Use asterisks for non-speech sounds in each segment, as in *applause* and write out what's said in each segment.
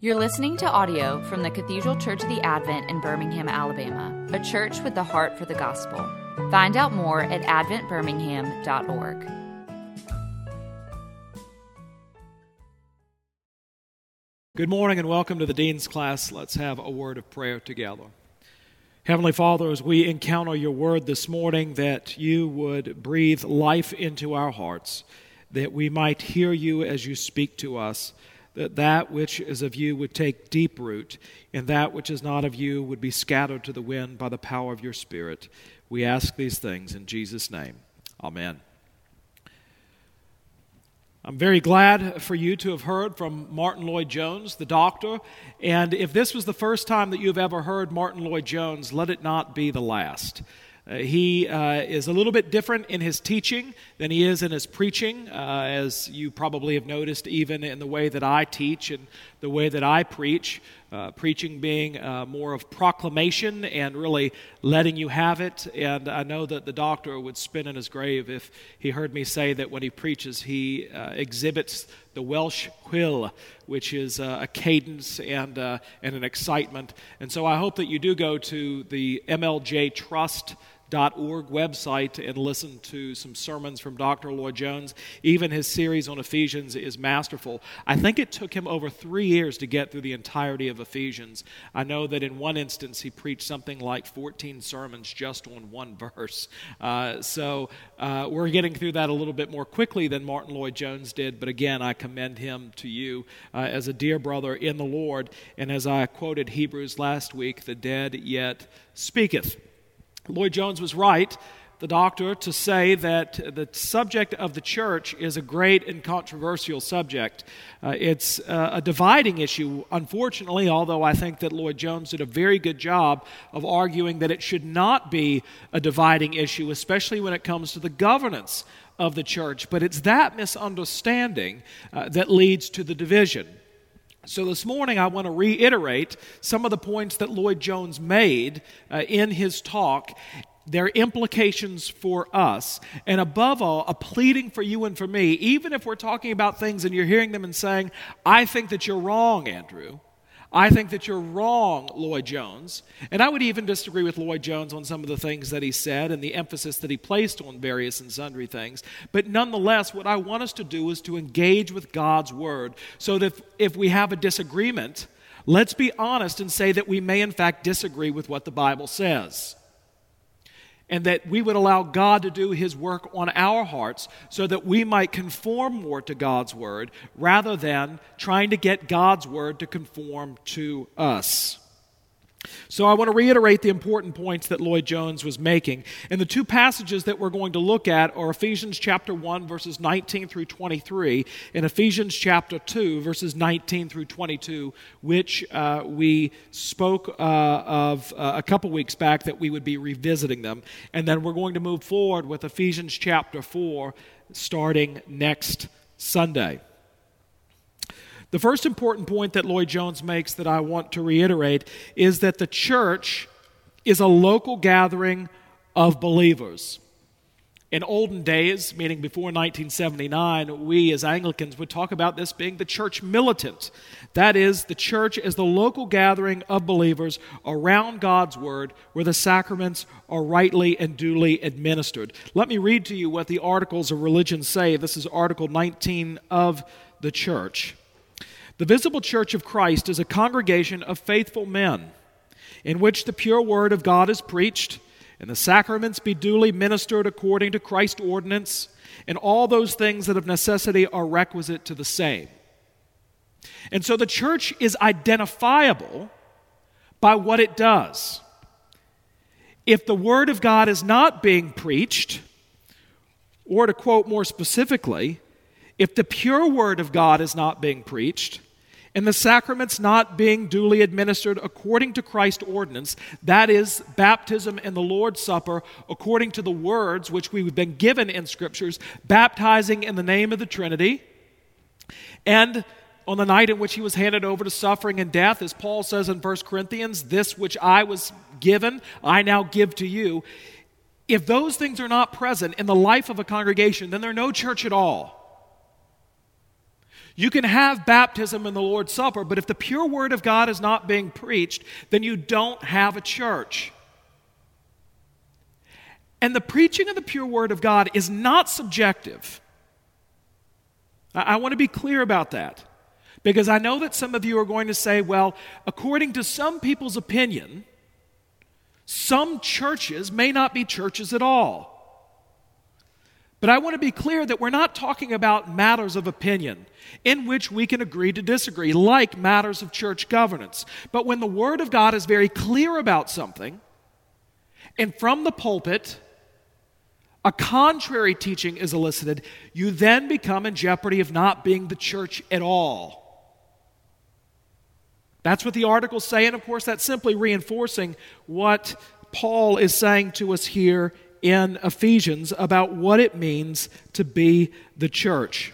You're listening to audio from the Cathedral Church of the Advent in Birmingham, Alabama, a church with the heart for the gospel. Find out more at adventbirmingham.org. Good morning and welcome to the Dean's class. Let's have a word of prayer together. Heavenly Father, as we encounter your word this morning, that you would breathe life into our hearts, that we might hear you as you speak to us that that which is of you would take deep root, and that which is not of you would be scattered to the wind by the power of your Spirit. We ask these things in Jesus' name. Amen. I'm very glad for you to have heard from Martyn Lloyd-Jones, the doctor. And if this was the first time that you've ever heard Martyn Lloyd-Jones, let it not be the last. Uh, he uh, is a little bit different in his teaching than he is in his preaching, uh, as you probably have noticed, even in the way that I teach and the way that I preach. Uh, preaching being uh, more of proclamation and really letting you have it. And I know that the doctor would spin in his grave if he heard me say that when he preaches, he uh, exhibits the Welsh hwyl, which is a cadence and, and an excitement. And so I hope that you do go to the MLJ Trust org website and listen to some sermons from Dr. Lloyd-Jones. Even his series on Ephesians is masterful. I think it took him over three years to get through the entirety of Ephesians. I know that in one instance he preached something like 14 sermons just on one verse. Uh, so uh, we're getting through that a little bit more quickly than Martyn Lloyd-Jones did, but again, I commend him to you uh, as a dear brother in the Lord. And as I quoted Hebrews last week, the dead yet speaketh. Lloyd-Jones was right, the doctor, to say that the subject of the church is a great and controversial subject. Uh, it's uh, a dividing issue, unfortunately, although I think that Lloyd-Jones did a very good job of arguing that it should not be a dividing issue, especially when it comes to the governance of the church. But it's that misunderstanding uh, that leads to the division. So, this morning I want to reiterate some of the points that Lloyd-Jones made uh, in his talk, their implications for us, and above all, a pleading for you and for me, even if we're talking about things and you're hearing them and saying, I think that you're wrong, Andrew. I think that you're wrong, Lloyd-Jones. And I would even disagree with Lloyd-Jones on some of the things that he said and the emphasis that he placed on various and sundry things. But nonetheless, what I want us to do is to engage with God's Word so that if we have a disagreement, let's be honest and say that we may, in fact, disagree with what the Bible says and that we would allow God to do His work on our hearts so that we might conform more to God's Word rather than trying to get God's Word to conform to us. So I want to reiterate the important points that Lloyd-Jones was making. And the two passages that we're going to look at are Ephesians chapter 1 verses 19 through 23 and Ephesians chapter 2 verses 19 through 22, which uh, we spoke uh, of uh, a couple weeks back that we would be revisiting them. And then we're going to move forward with Ephesians chapter 4 starting next Sunday. The first important point that Lloyd-Jones makes that I want to reiterate is that the church is a local gathering of believers. In olden days, meaning before 1979, we as Anglicans would talk about this being the church militant. That is, the church is the local gathering of believers around God's Word where the sacraments are rightly and duly administered. Let me read to you what the Articles of Religion say. This is Article 19 of the church. The visible church of Christ is a congregation of faithful men in which the pure word of God is preached, and the sacraments be duly ministered according to Christ's ordinance, and all those things that of necessity are requisite to the same. And so the church is identifiable by what it does. If the word of God is not being preached, or to quote more specifically, if the pure word of God is not being preached, and the sacraments not being duly administered according to Christ's ordinance, that is, baptism and the Lord's Supper according to the words which we've been given in Scriptures, baptizing in the name of the Trinity, and on the night in which he was handed over to suffering and death, as Paul says in 1 Corinthians, this which I was given, I now give to you. If those things are not present in the life of a congregation, then they're no church at all. You can have baptism in the Lord's Supper, but if the pure Word of God is not being preached, then you don't have a church. And the preaching of the pure Word of God is not subjective. I, I want to be clear about that. Because I know that some of you are going to say, well, according to some people's opinion, some churches may not be churches at all. But I want to be clear that we're not talking about matters of opinion in which we can agree to disagree, like matters of church governance. But when the Word of God is very clear about something, and from the pulpit, a contrary teaching is elicited, you then become in jeopardy of not being the church at all. That's what the articles say, and of course, that's simply reinforcing what Paul is saying to us here in Ephesians about what it means to be the church.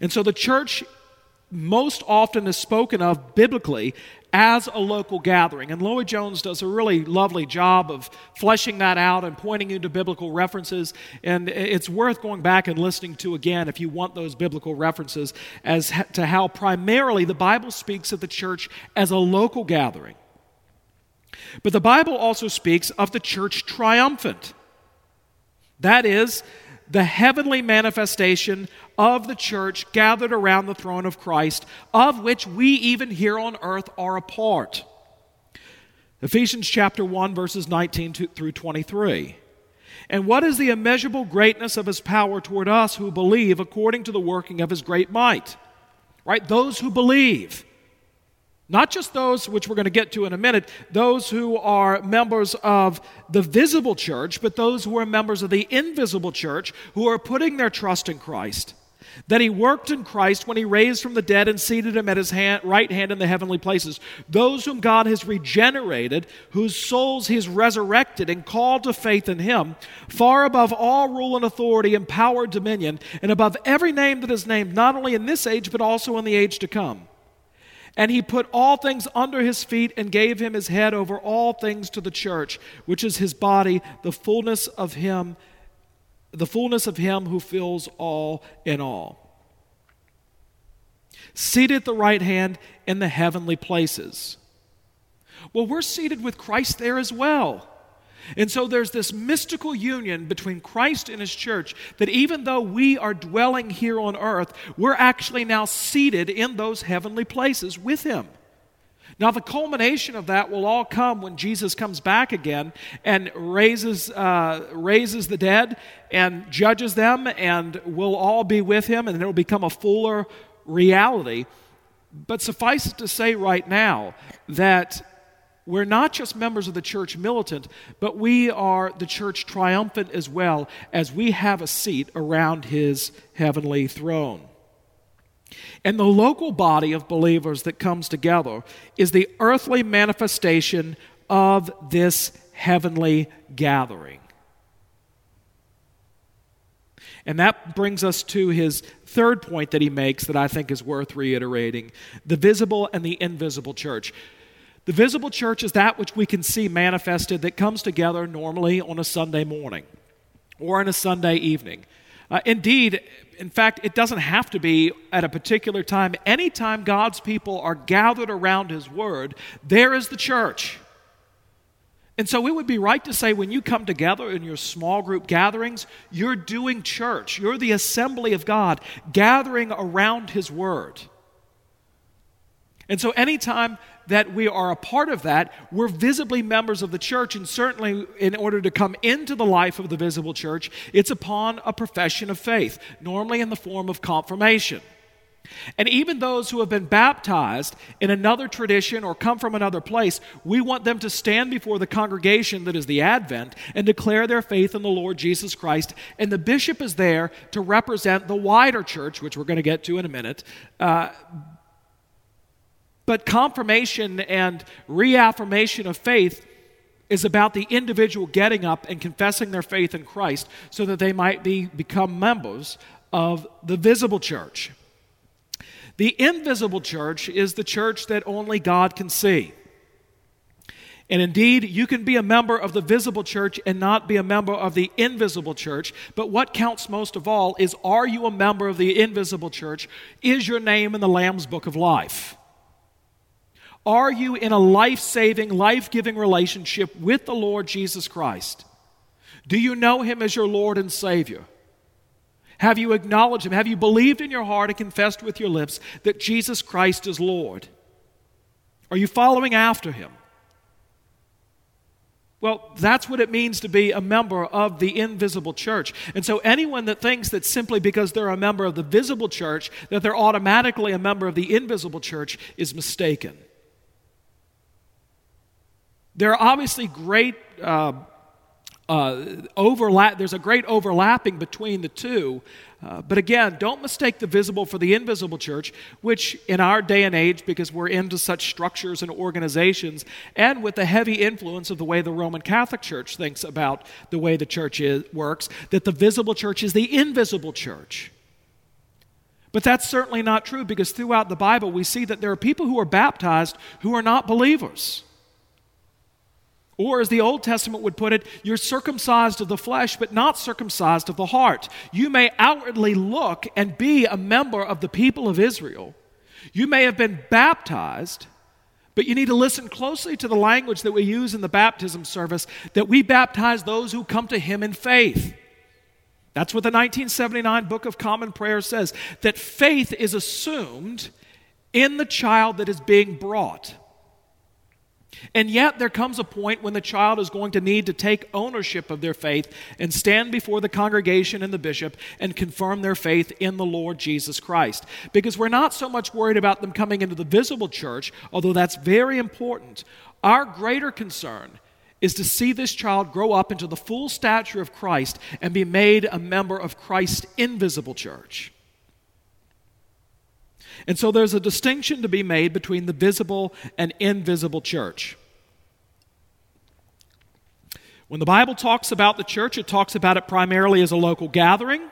And so the church most often is spoken of biblically as a local gathering. And Lloyd Jones does a really lovely job of fleshing that out and pointing you to biblical references. And it's worth going back and listening to again if you want those biblical references as to how primarily the Bible speaks of the church as a local gathering. But the Bible also speaks of the church triumphant. That is, the heavenly manifestation of the church gathered around the throne of Christ, of which we even here on earth are a part. Ephesians chapter 1, verses 19 through 23. And what is the immeasurable greatness of his power toward us who believe according to the working of his great might? Right? Those who believe. Not just those, which we're going to get to in a minute, those who are members of the visible church, but those who are members of the invisible church who are putting their trust in Christ. That he worked in Christ when he raised from the dead and seated him at his hand, right hand in the heavenly places. Those whom God has regenerated, whose souls he has resurrected and called to faith in him, far above all rule and authority and power and dominion, and above every name that is named, not only in this age, but also in the age to come and he put all things under his feet and gave him his head over all things to the church, which is his body, the fullness of him, the fullness of him who fills all in all. Seated at the right hand in the heavenly places. Well, we're seated with Christ there as well. And so there's this mystical union between Christ and his church that even though we are dwelling here on earth, we're actually now seated in those heavenly places with him. Now, the culmination of that will all come when Jesus comes back again and raises, uh, raises the dead and judges them, and we'll all be with him, and it'll become a fuller reality. But suffice it to say right now that we're not just members of the church militant, but we are the church triumphant as well, as we have a seat around his heavenly throne. And the local body of believers that comes together is the earthly manifestation of this heavenly gathering. And that brings us to his third point that he makes that I think is worth reiterating the visible and the invisible church. The visible church is that which we can see manifested that comes together normally on a Sunday morning or on a Sunday evening. Uh, indeed, in fact, it doesn't have to be at a particular time. Anytime God's people are gathered around His Word, there is the church. And so it would be right to say when you come together in your small group gatherings, you're doing church. You're the assembly of God gathering around His Word. And so anytime that we are a part of that, we're visibly members of the church. And certainly, in order to come into the life of the visible church, it's upon a profession of faith, normally in the form of confirmation. And even those who have been baptized in another tradition or come from another place, we want them to stand before the congregation that is the Advent and declare their faith in the Lord Jesus Christ. And the bishop is there to represent the wider church, which we're going to get to in a minute. Uh, but confirmation and reaffirmation of faith is about the individual getting up and confessing their faith in Christ so that they might be, become members of the visible church. The invisible church is the church that only God can see. And indeed, you can be a member of the visible church and not be a member of the invisible church. But what counts most of all is are you a member of the invisible church? Is your name in the Lamb's book of life? Are you in a life saving, life giving relationship with the Lord Jesus Christ? Do you know him as your Lord and Savior? Have you acknowledged him? Have you believed in your heart and confessed with your lips that Jesus Christ is Lord? Are you following after him? Well, that's what it means to be a member of the invisible church. And so, anyone that thinks that simply because they're a member of the visible church, that they're automatically a member of the invisible church, is mistaken. There are obviously great uh, uh, overlap. There's a great overlapping between the two. Uh, but again, don't mistake the visible for the invisible church, which in our day and age, because we're into such structures and organizations, and with the heavy influence of the way the Roman Catholic Church thinks about the way the church is, works, that the visible church is the invisible church. But that's certainly not true because throughout the Bible we see that there are people who are baptized who are not believers. Or, as the Old Testament would put it, you're circumcised of the flesh, but not circumcised of the heart. You may outwardly look and be a member of the people of Israel. You may have been baptized, but you need to listen closely to the language that we use in the baptism service that we baptize those who come to Him in faith. That's what the 1979 Book of Common Prayer says that faith is assumed in the child that is being brought. And yet, there comes a point when the child is going to need to take ownership of their faith and stand before the congregation and the bishop and confirm their faith in the Lord Jesus Christ. Because we're not so much worried about them coming into the visible church, although that's very important. Our greater concern is to see this child grow up into the full stature of Christ and be made a member of Christ's invisible church. And so there's a distinction to be made between the visible and invisible church. When the Bible talks about the church, it talks about it primarily as a local gathering.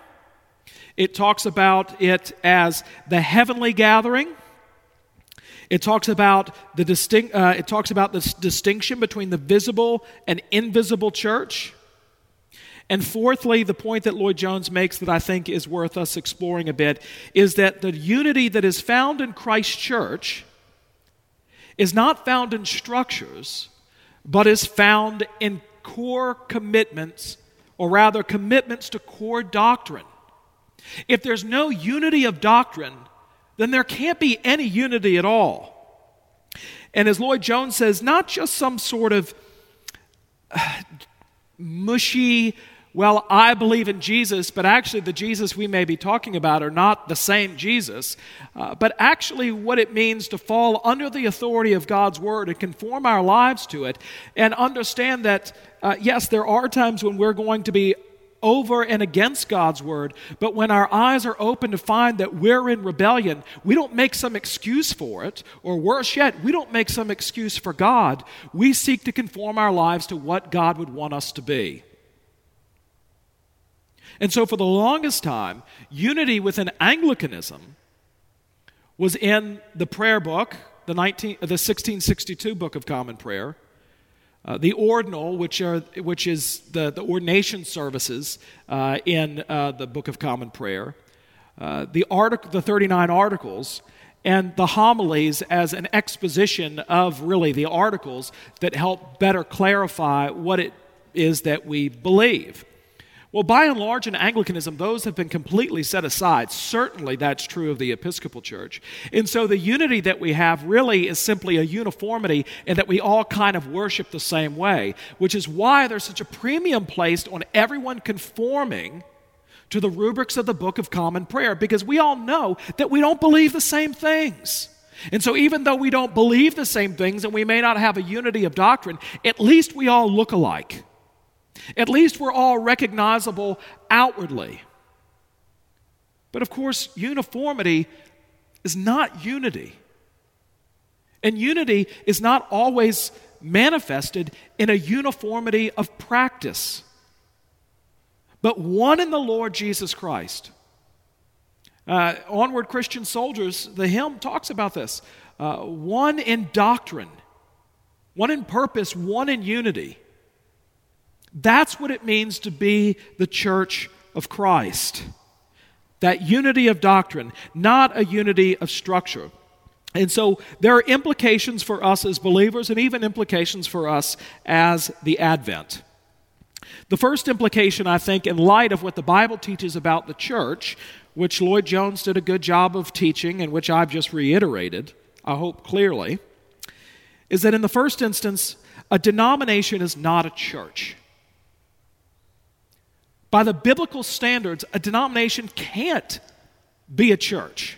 It talks about it as the heavenly gathering. It talks about the distinct, uh, it talks about this distinction between the visible and invisible church. And fourthly, the point that Lloyd Jones makes that I think is worth us exploring a bit is that the unity that is found in Christ's church is not found in structures, but is found in core commitments, or rather, commitments to core doctrine. If there's no unity of doctrine, then there can't be any unity at all. And as Lloyd Jones says, not just some sort of uh, mushy, well, I believe in Jesus, but actually the Jesus we may be talking about are not the same Jesus, uh, but actually what it means to fall under the authority of God's Word and conform our lives to it, and understand that, uh, yes, there are times when we're going to be over and against God's word, but when our eyes are open to find that we're in rebellion, we don't make some excuse for it, or worse yet, we don't make some excuse for God. We seek to conform our lives to what God would want us to be. And so, for the longest time, unity within Anglicanism was in the prayer book, the, 19, the 1662 Book of Common Prayer, uh, the ordinal, which, are, which is the, the ordination services uh, in uh, the Book of Common Prayer, uh, the, artic- the 39 articles, and the homilies as an exposition of really the articles that help better clarify what it is that we believe. Well, by and large, in Anglicanism, those have been completely set aside. Certainly, that's true of the Episcopal Church. And so, the unity that we have really is simply a uniformity in that we all kind of worship the same way, which is why there's such a premium placed on everyone conforming to the rubrics of the Book of Common Prayer, because we all know that we don't believe the same things. And so, even though we don't believe the same things and we may not have a unity of doctrine, at least we all look alike. At least we're all recognizable outwardly. But of course, uniformity is not unity. And unity is not always manifested in a uniformity of practice, but one in the Lord Jesus Christ. Uh, Onward Christian Soldiers, the hymn talks about this. Uh, one in doctrine one in purpose, one in unity. That's what it means to be the church of Christ. That unity of doctrine, not a unity of structure. And so there are implications for us as believers and even implications for us as the Advent. The first implication, I think, in light of what the Bible teaches about the church, which Lloyd Jones did a good job of teaching and which I've just reiterated, I hope clearly, is that in the first instance, a denomination is not a church. By the biblical standards, a denomination can't be a church.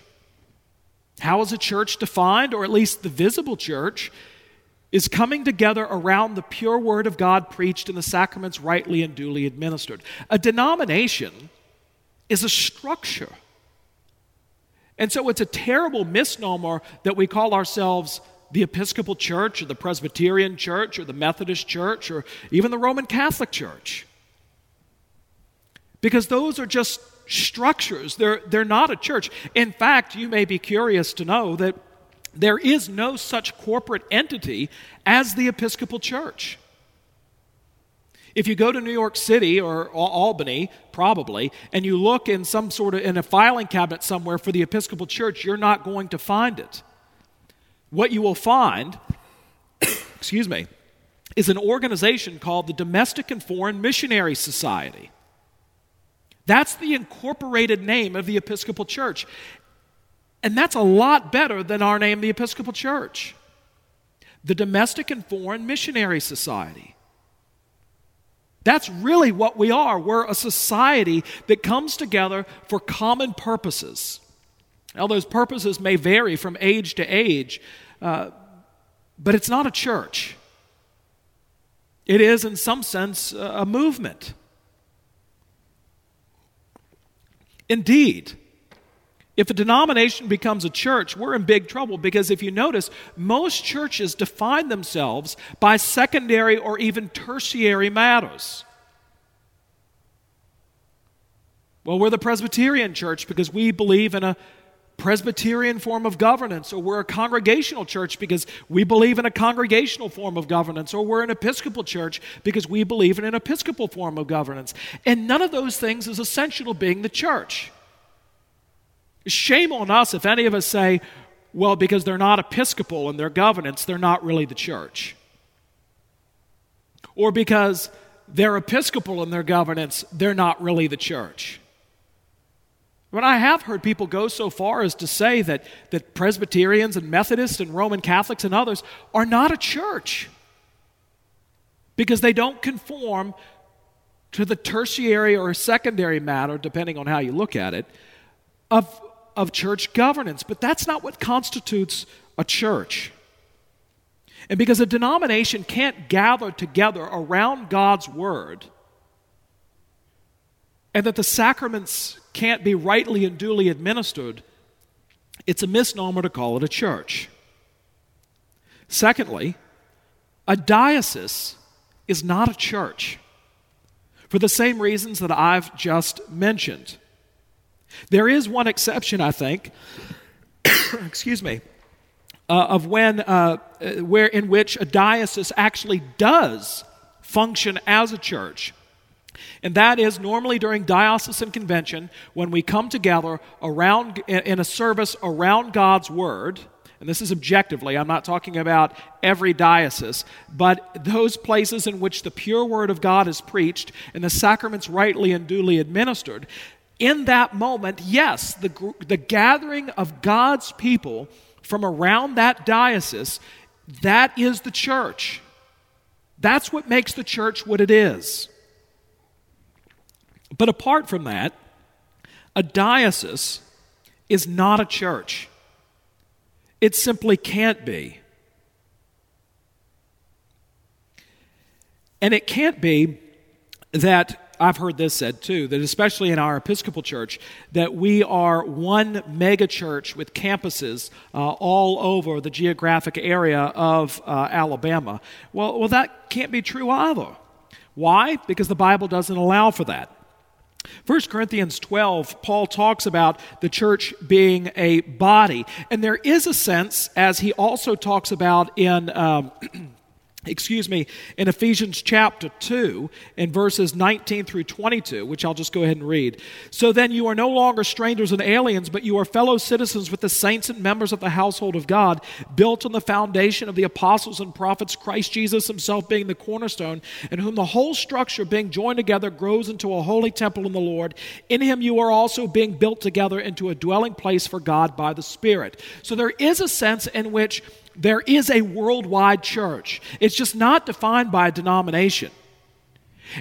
How is a church defined, or at least the visible church? Is coming together around the pure word of God preached and the sacraments rightly and duly administered. A denomination is a structure. And so it's a terrible misnomer that we call ourselves the Episcopal Church or the Presbyterian Church or the Methodist Church or even the Roman Catholic Church. Because those are just structures, they're, they're not a church. In fact, you may be curious to know that there is no such corporate entity as the Episcopal Church. If you go to New York City or Albany, probably, and you look in some sort of in a filing cabinet somewhere for the Episcopal Church, you're not going to find it. What you will find, *coughs* excuse me, is an organization called the Domestic and Foreign Missionary Society. That's the incorporated name of the Episcopal Church. And that's a lot better than our name, the Episcopal Church. The Domestic and Foreign Missionary Society. That's really what we are. We're a society that comes together for common purposes. Now, those purposes may vary from age to age, uh, but it's not a church. It is, in some sense, a movement. Indeed, if a denomination becomes a church, we're in big trouble because if you notice, most churches define themselves by secondary or even tertiary matters. Well, we're the Presbyterian church because we believe in a Presbyterian form of governance, or we're a congregational church because we believe in a congregational form of governance, or we're an Episcopal church because we believe in an Episcopal form of governance. And none of those things is essential to being the church. Shame on us if any of us say, well, because they're not Episcopal in their governance, they're not really the church. Or because they're Episcopal in their governance, they're not really the church. But I have heard people go so far as to say that, that Presbyterians and Methodists and Roman Catholics and others are not a church because they don't conform to the tertiary or secondary matter, depending on how you look at it, of, of church governance. But that's not what constitutes a church. And because a denomination can't gather together around God's word, and that the sacraments can't be rightly and duly administered, it's a misnomer to call it a church. Secondly, a diocese is not a church for the same reasons that I've just mentioned. There is one exception, I think, *coughs* excuse me, uh, of when, uh, where in which a diocese actually does function as a church. And that is normally during diocesan convention when we come together around in a service around God's word. And this is objectively, I'm not talking about every diocese, but those places in which the pure word of God is preached and the sacraments rightly and duly administered. In that moment, yes, the, the gathering of God's people from around that diocese, that is the church. That's what makes the church what it is. But apart from that, a diocese is not a church. It simply can't be. And it can't be that, I've heard this said too, that especially in our Episcopal Church, that we are one mega church with campuses uh, all over the geographic area of uh, Alabama. Well, well, that can't be true either. Why? Because the Bible doesn't allow for that. 1 Corinthians 12, Paul talks about the church being a body. And there is a sense, as he also talks about in, um, *clears throat* excuse me, in Ephesians chapter 2, in verses 19 through 22, which I'll just go ahead and read. So then you are no longer strangers and aliens, but you are fellow citizens with the saints and members of the household of God, built on the foundation of the apostles and prophets, Christ Jesus himself being the cornerstone, in whom the whole structure, being joined together, grows into a holy temple in the Lord. In him you are also being built together into a dwelling place for God by the Spirit. So there is a sense in which there is a worldwide church. It's just not defined by a denomination.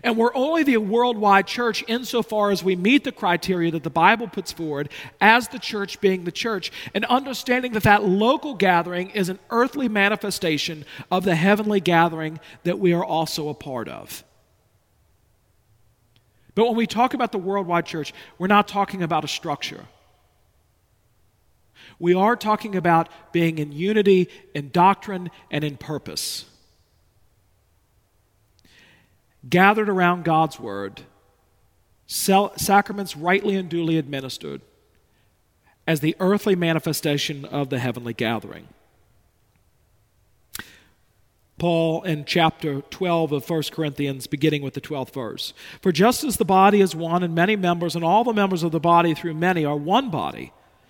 And we're only the worldwide church insofar as we meet the criteria that the Bible puts forward as the church being the church, and understanding that that local gathering is an earthly manifestation of the heavenly gathering that we are also a part of. But when we talk about the worldwide church, we're not talking about a structure. We are talking about being in unity in doctrine and in purpose. Gathered around God's word, sacraments rightly and duly administered as the earthly manifestation of the heavenly gathering. Paul in chapter 12 of 1 Corinthians, beginning with the 12th verse. For just as the body is one and many members, and all the members of the body through many are one body,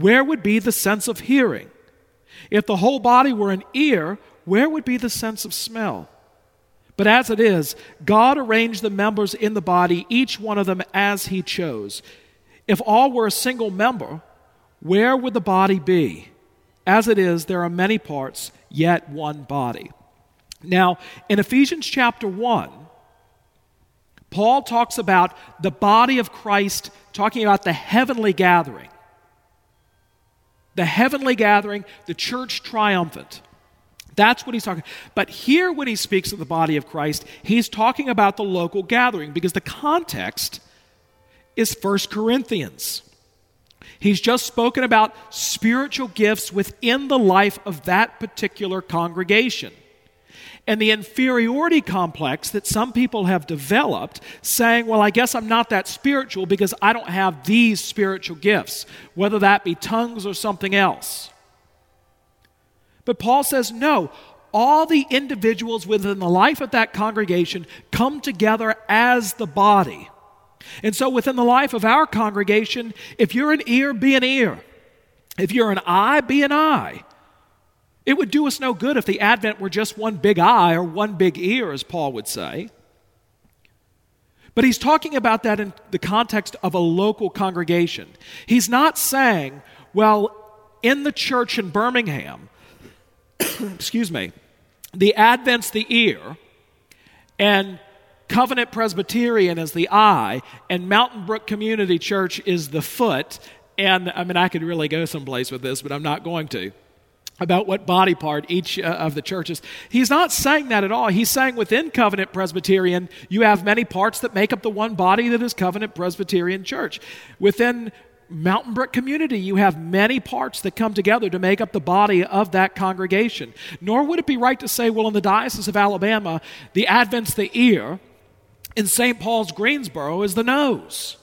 where would be the sense of hearing? If the whole body were an ear, where would be the sense of smell? But as it is, God arranged the members in the body, each one of them as He chose. If all were a single member, where would the body be? As it is, there are many parts, yet one body. Now, in Ephesians chapter 1, Paul talks about the body of Christ, talking about the heavenly gathering the heavenly gathering, the church triumphant. That's what he's talking. But here, when he speaks of the body of Christ, he's talking about the local gathering because the context is First Corinthians. He's just spoken about spiritual gifts within the life of that particular congregation and the inferiority complex that some people have developed, saying, Well, I guess I'm not that spiritual because I don't have these spiritual gifts, whether that be tongues or something else. But Paul says, No, all the individuals within the life of that congregation come together as the body. And so, within the life of our congregation, if you're an ear, be an ear. If you're an eye, be an eye. It would do us no good if the Advent were just one big eye or one big ear, as Paul would say. But he's talking about that in the context of a local congregation. He's not saying, well, in the church in Birmingham, *coughs* excuse me, the Advent's the ear, and Covenant Presbyterian is the eye, and Mountain Brook Community Church is the foot. And I mean, I could really go someplace with this, but I'm not going to about what body part each uh, of the churches. He's not saying that at all. He's saying within Covenant Presbyterian, you have many parts that make up the one body that is Covenant Presbyterian Church. Within Mountain Brook community, you have many parts that come together to make up the body of that congregation. Nor would it be right to say, well, in the Diocese of Alabama, the Advent's the ear, in St. Paul's Greensboro is the nose.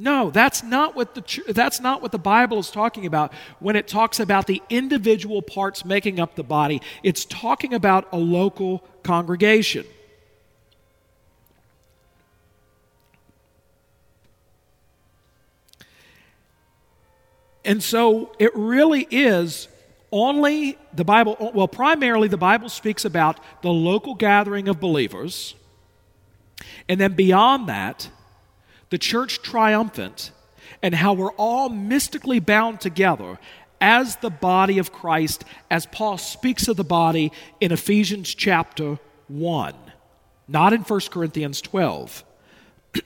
No, that's not what the that's not what the Bible is talking about when it talks about the individual parts making up the body. It's talking about a local congregation. And so it really is only the Bible, well, primarily the Bible speaks about the local gathering of believers. And then beyond that, the church triumphant, and how we're all mystically bound together as the body of Christ, as Paul speaks of the body in Ephesians chapter 1, not in 1 Corinthians 12. *clears throat*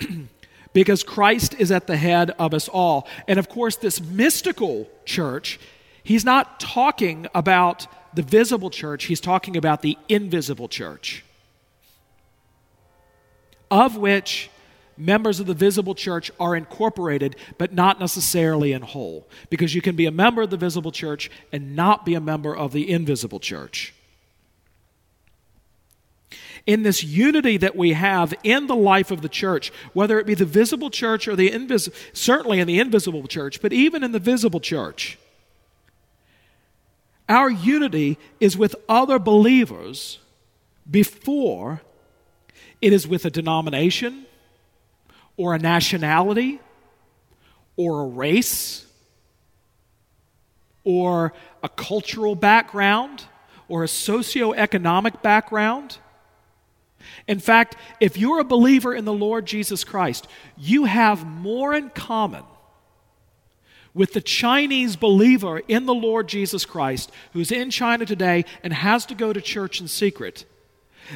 because Christ is at the head of us all. And of course, this mystical church, he's not talking about the visible church, he's talking about the invisible church, of which members of the visible church are incorporated, but not necessarily in whole. Because you can be a member of the visible church and not be a member of the invisible church. In this unity that we have in the life of the church, whether it be the visible church or the invisible, certainly in the invisible church, but even in the visible church, our unity is with other believers before it is with a denomination or a nationality or a race or a cultural background or a socioeconomic background. In fact, if you're a believer in the Lord Jesus Christ, you have more in common with the Chinese believer in the Lord Jesus Christ who's in China today and has to go to church in secret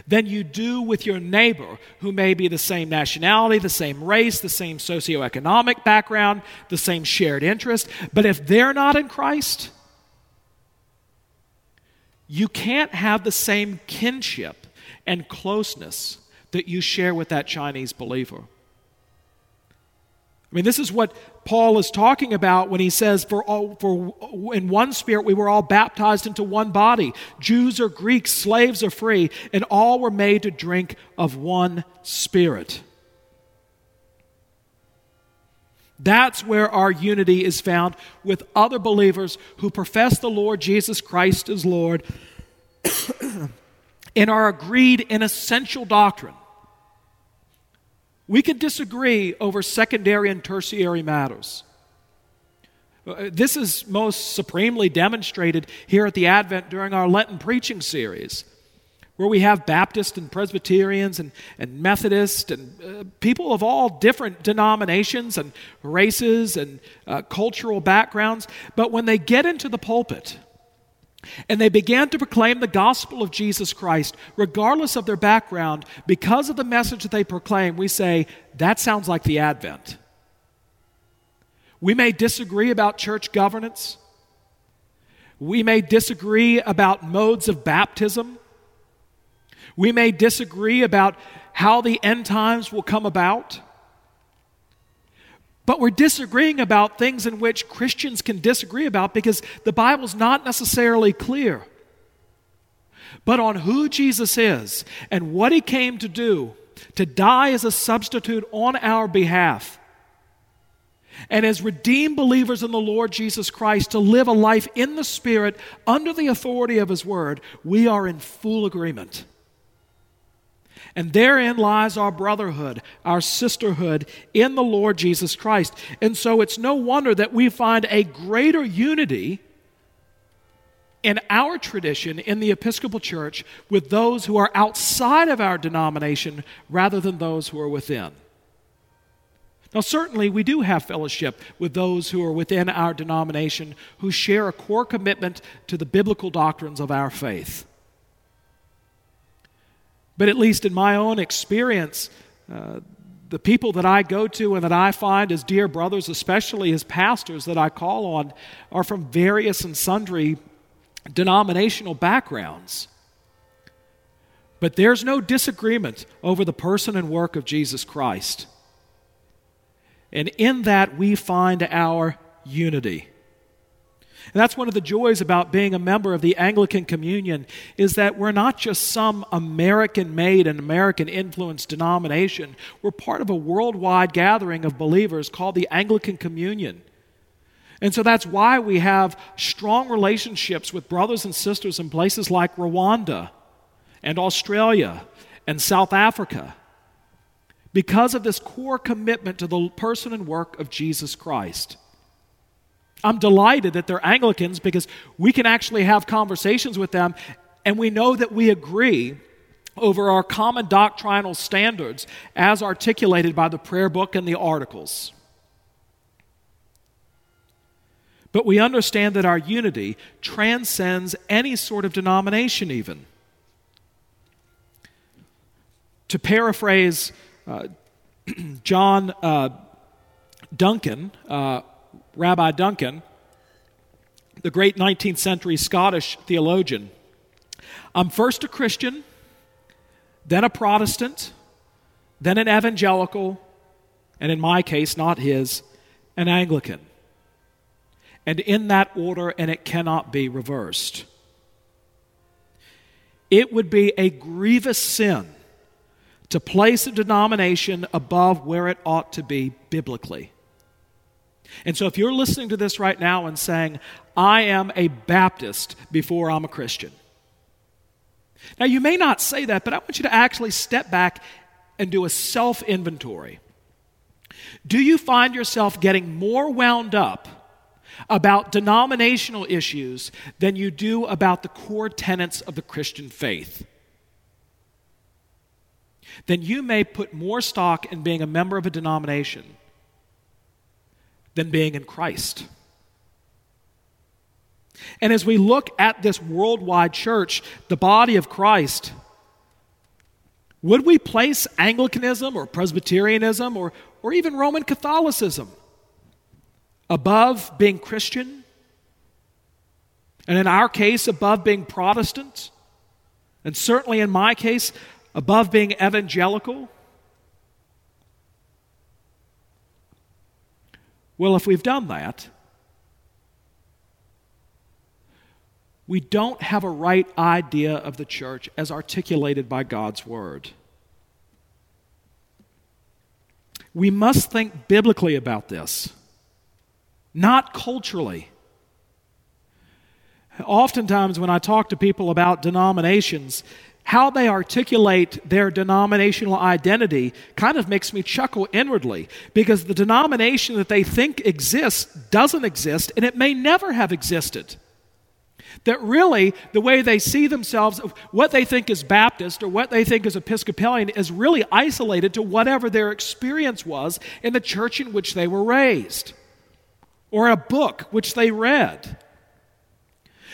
than you do with your neighbor who may be the same nationality, the same race, the same socioeconomic background, the same shared interest. But if they're not in Christ, you can't have the same kinship and closeness that you share with that Chinese believer. I mean, this is what Paul is talking about when he says, for, all, for in one spirit we were all baptized into one body. Jews or Greeks, slaves or free, and all were made to drink of one spirit. That's where our unity is found with other believers who profess the Lord Jesus Christ as Lord *coughs* and are agreed in essential doctrine. We could disagree over secondary and tertiary matters. Uh, this is most supremely demonstrated here at the Advent during our Lenten preaching series, where we have Baptists and Presbyterians and, and Methodists and uh, people of all different denominations and races and uh, cultural backgrounds. But when they get into the pulpit, and they began to proclaim the gospel of Jesus Christ, regardless of their background, because of the message that they proclaim, we say, that sounds like the Advent. We may disagree about church governance. We may disagree about modes of baptism. We may disagree about how the end times will come about. But we're disagreeing about things in which Christians can disagree about because the Bible's not necessarily clear. But on who Jesus is and what he came to do, to die as a substitute on our behalf, and as redeemed believers in the Lord Jesus Christ to live a life in the Spirit under the authority of His Word, we are in full agreement. And therein lies our brotherhood, our sisterhood in the Lord Jesus Christ. And so it's no wonder that we find a greater unity in our tradition in the Episcopal Church with those who are outside of our denomination rather than those who are within. Now, certainly, we do have fellowship with those who are within our denomination who share a core commitment to the biblical doctrines of our faith. But at least in my own experience, uh, the people that I go to and that I find as dear brothers, especially as pastors that I call on, are from various and sundry denominational backgrounds. But there's no disagreement over the person and work of Jesus Christ. And in that we find our unity. And that's one of the joys about being a member of the Anglican Communion is that we're not just some American made and American influenced denomination. We're part of a worldwide gathering of believers called the Anglican Communion. And so that's why we have strong relationships with brothers and sisters in places like Rwanda and Australia and South Africa because of this core commitment to the person and work of Jesus Christ. I'm delighted that they're Anglicans because we can actually have conversations with them and we know that we agree over our common doctrinal standards as articulated by the prayer book and the articles. But we understand that our unity transcends any sort of denomination, even. To paraphrase uh, *clears throat* John uh, Duncan, uh, Rabbi Duncan, the great 19th century Scottish theologian, I'm first a Christian, then a Protestant, then an evangelical, and in my case, not his, an Anglican. And in that order, and it cannot be reversed. It would be a grievous sin to place a denomination above where it ought to be biblically. And so, if you're listening to this right now and saying, I am a Baptist before I'm a Christian, now you may not say that, but I want you to actually step back and do a self inventory. Do you find yourself getting more wound up about denominational issues than you do about the core tenets of the Christian faith? Then you may put more stock in being a member of a denomination than being in Christ. And as we look at this worldwide church, the body of Christ, would we place Anglicanism or Presbyterianism or, or even Roman Catholicism above being Christian? And in our case, above being Protestant? And certainly in my case, above being evangelical? Well, if we've done that, we don't have a right idea of the church as articulated by God's Word. We must think biblically about this, not culturally. Oftentimes, when I talk to people about denominations, how they articulate their denominational identity kind of makes me chuckle inwardly because the denomination that they think exists doesn't exist and it may never have existed. That really, the way they see themselves, what they think is Baptist or what they think is Episcopalian, is really isolated to whatever their experience was in the church in which they were raised or a book which they read.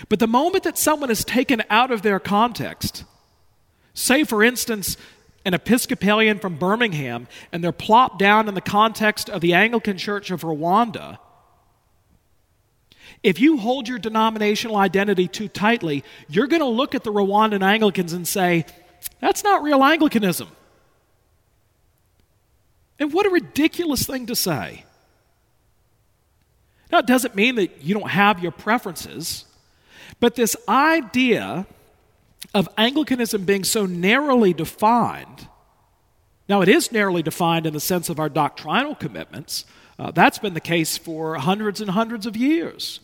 But the moment that someone is taken out of their context, Say, for instance, an Episcopalian from Birmingham, and they're plopped down in the context of the Anglican Church of Rwanda. If you hold your denominational identity too tightly, you're going to look at the Rwandan Anglicans and say, that's not real Anglicanism. And what a ridiculous thing to say. Now, it doesn't mean that you don't have your preferences, but this idea of Anglicanism being so narrowly defined. Now, it is narrowly defined in the sense of our doctrinal commitments. Uh, that's been the case for hundreds and hundreds of years.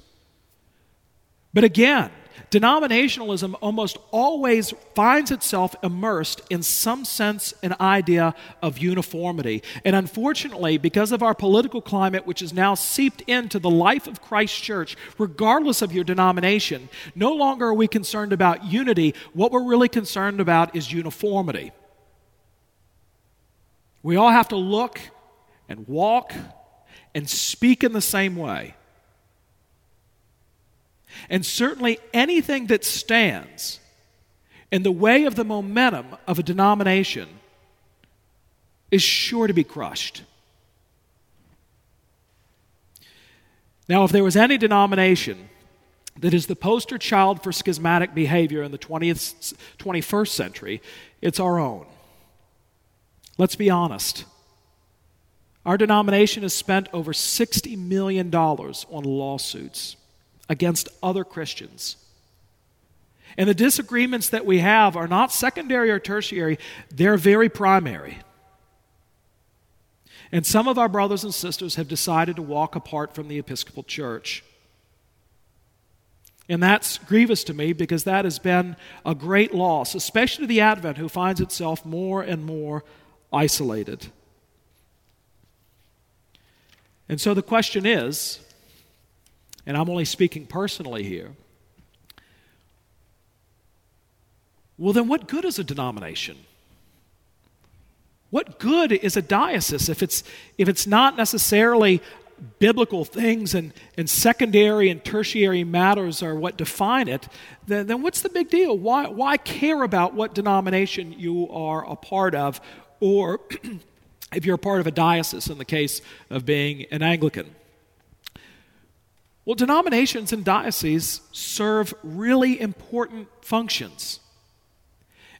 But again, denominationalism almost always finds itself immersed in some sense an idea of uniformity. And unfortunately, because of our political climate, which is now seeped into the life of Christ Church, regardless of your denomination, no longer are we concerned about unity. What we're really concerned about is uniformity. We all have to look and walk and speak in the same way. And certainly anything that stands in the way of the momentum of a denomination is sure to be crushed. Now, if there was any denomination that is the poster child for schismatic behavior in the 20th, 21st century, it's our own. Let's be honest. Our denomination has spent over $60 million on lawsuits against other Christians. And the disagreements that we have are not secondary or tertiary, they're very primary. And some of our brothers and sisters have decided to walk apart from the Episcopal Church. And that's grievous to me because that has been a great loss, especially to the Advent, who finds itself more and more isolated. And so the question is and I'm only speaking personally here. Well, then, what good is a denomination? What good is a diocese if it's, if it's not necessarily biblical things and, and secondary and tertiary matters are what define it, then, then what's the big deal? Why, why care about what denomination you are a part of, or *clears throat* if you're a part of a diocese in the case of being an Anglican? Well, denominations and dioceses serve really important functions.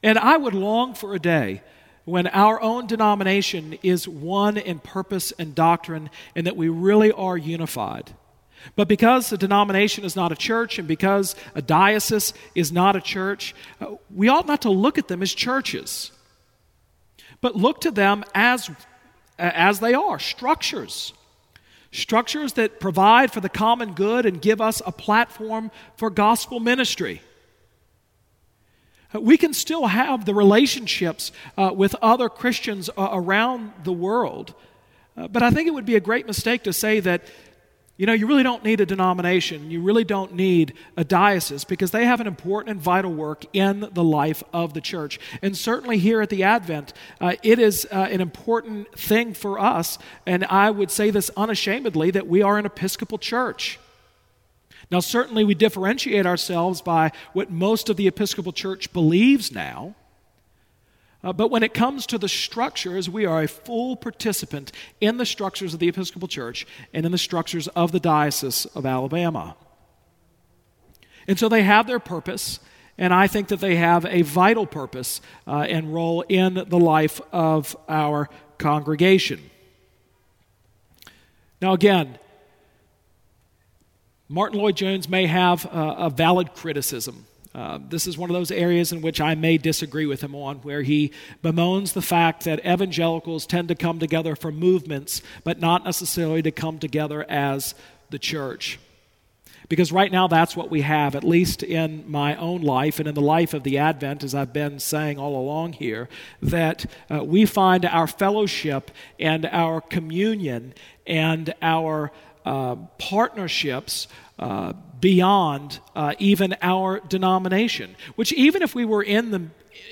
And I would long for a day when our own denomination is one in purpose and doctrine and that we really are unified. But because a denomination is not a church and because a diocese is not a church, uh, we ought not to look at them as churches, but look to them as, as they are structures. Structures that provide for the common good and give us a platform for gospel ministry. We can still have the relationships uh, with other Christians uh, around the world. Uh, but I think it would be a great mistake to say that you know, you really don't need a denomination. You really don't need a diocese because they have an important and vital work in the life of the church. And certainly here at the Advent, uh, it is uh, an important thing for us. And I would say this unashamedly that we are an Episcopal church. Now, certainly we differentiate ourselves by what most of the Episcopal Church believes now. Uh, but when it comes to the structures, we are a full participant in the structures of the Episcopal Church and in the structures of the Diocese of Alabama. And so they have their purpose, and I think that they have a vital purpose uh, and role in the life of our congregation. Now, again, Martyn Lloyd-Jones may have uh, a valid criticism uh, this is one of those areas in which I may disagree with him on, where he bemoans the fact that evangelicals tend to come together for movements, but not necessarily to come together as the church. Because right now, that's what we have, at least in my own life and in the life of the Advent, as I've been saying all along here, that uh, we find our fellowship and our communion and our uh, partnerships uh, beyond uh, even our denomination, which, even if we were in the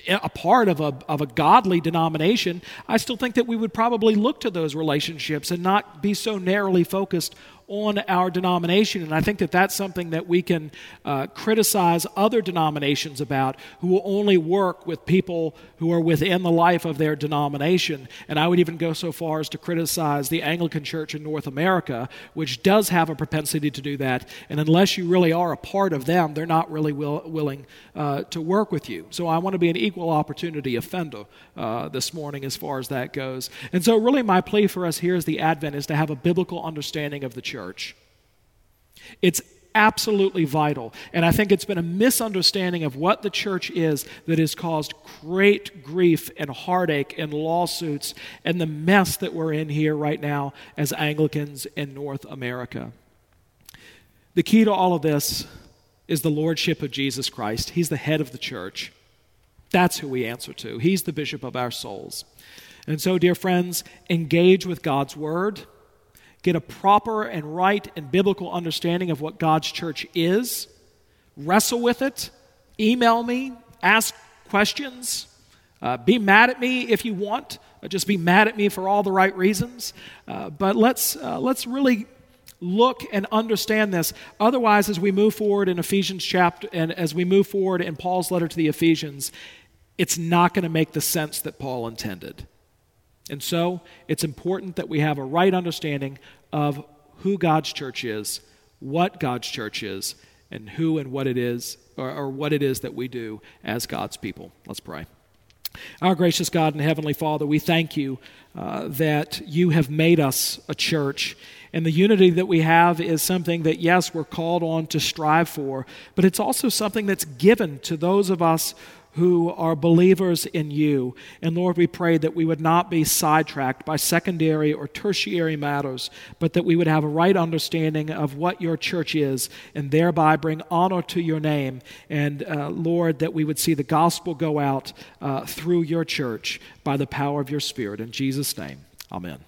a part of a, of a godly denomination, I still think that we would probably look to those relationships and not be so narrowly focused on our denomination. And I think that that's something that we can uh, criticize other denominations about who will only work with people who are within the life of their denomination. And I would even go so far as to criticize the Anglican Church in North America, which does have a propensity to do that. And unless you really are a part of them, they're not really will, willing uh, to work with you. So I want to be an equal opportunity offender uh, this morning as far as that goes. And so, really, my plea for us here as the Advent is to have a biblical understanding of the church church. It's absolutely vital. And I think it's been a misunderstanding of what the church is that has caused great grief and heartache and lawsuits and the mess that we're in here right now as Anglicans in North America. The key to all of this is the lordship of Jesus Christ. He's the head of the church. That's who we answer to. He's the bishop of our souls. And so, dear friends, engage with God's word get a proper and right and biblical understanding of what God's church is, wrestle with it, email me, ask questions, uh, be mad at me if you want. Uh, just be mad at me for all the right reasons. Uh, but let's, uh, let's really look and understand this. Otherwise, as we move forward in Ephesians chapter and as we move forward in Paul's letter to the Ephesians, it's not going to make the sense that Paul intended. And so it's important that we have a right understanding of who God's church is, what God's church is, and who and what it is, or, or, what it is that we do as God's people. Let's pray. Our gracious God and Heavenly Father, we thank you uh, that you have made us a church. And the unity that we have is something that, yes, we're called on to strive for, but it's also something that's given to those of us who are believers in you. And Lord, we pray that we would not be sidetracked by secondary or tertiary matters, but that we would have a right understanding of what your church is and thereby bring honor to your name. And uh, Lord, that we would see the gospel go out uh, through your church by the power of your Spirit. In Jesus' name, amen.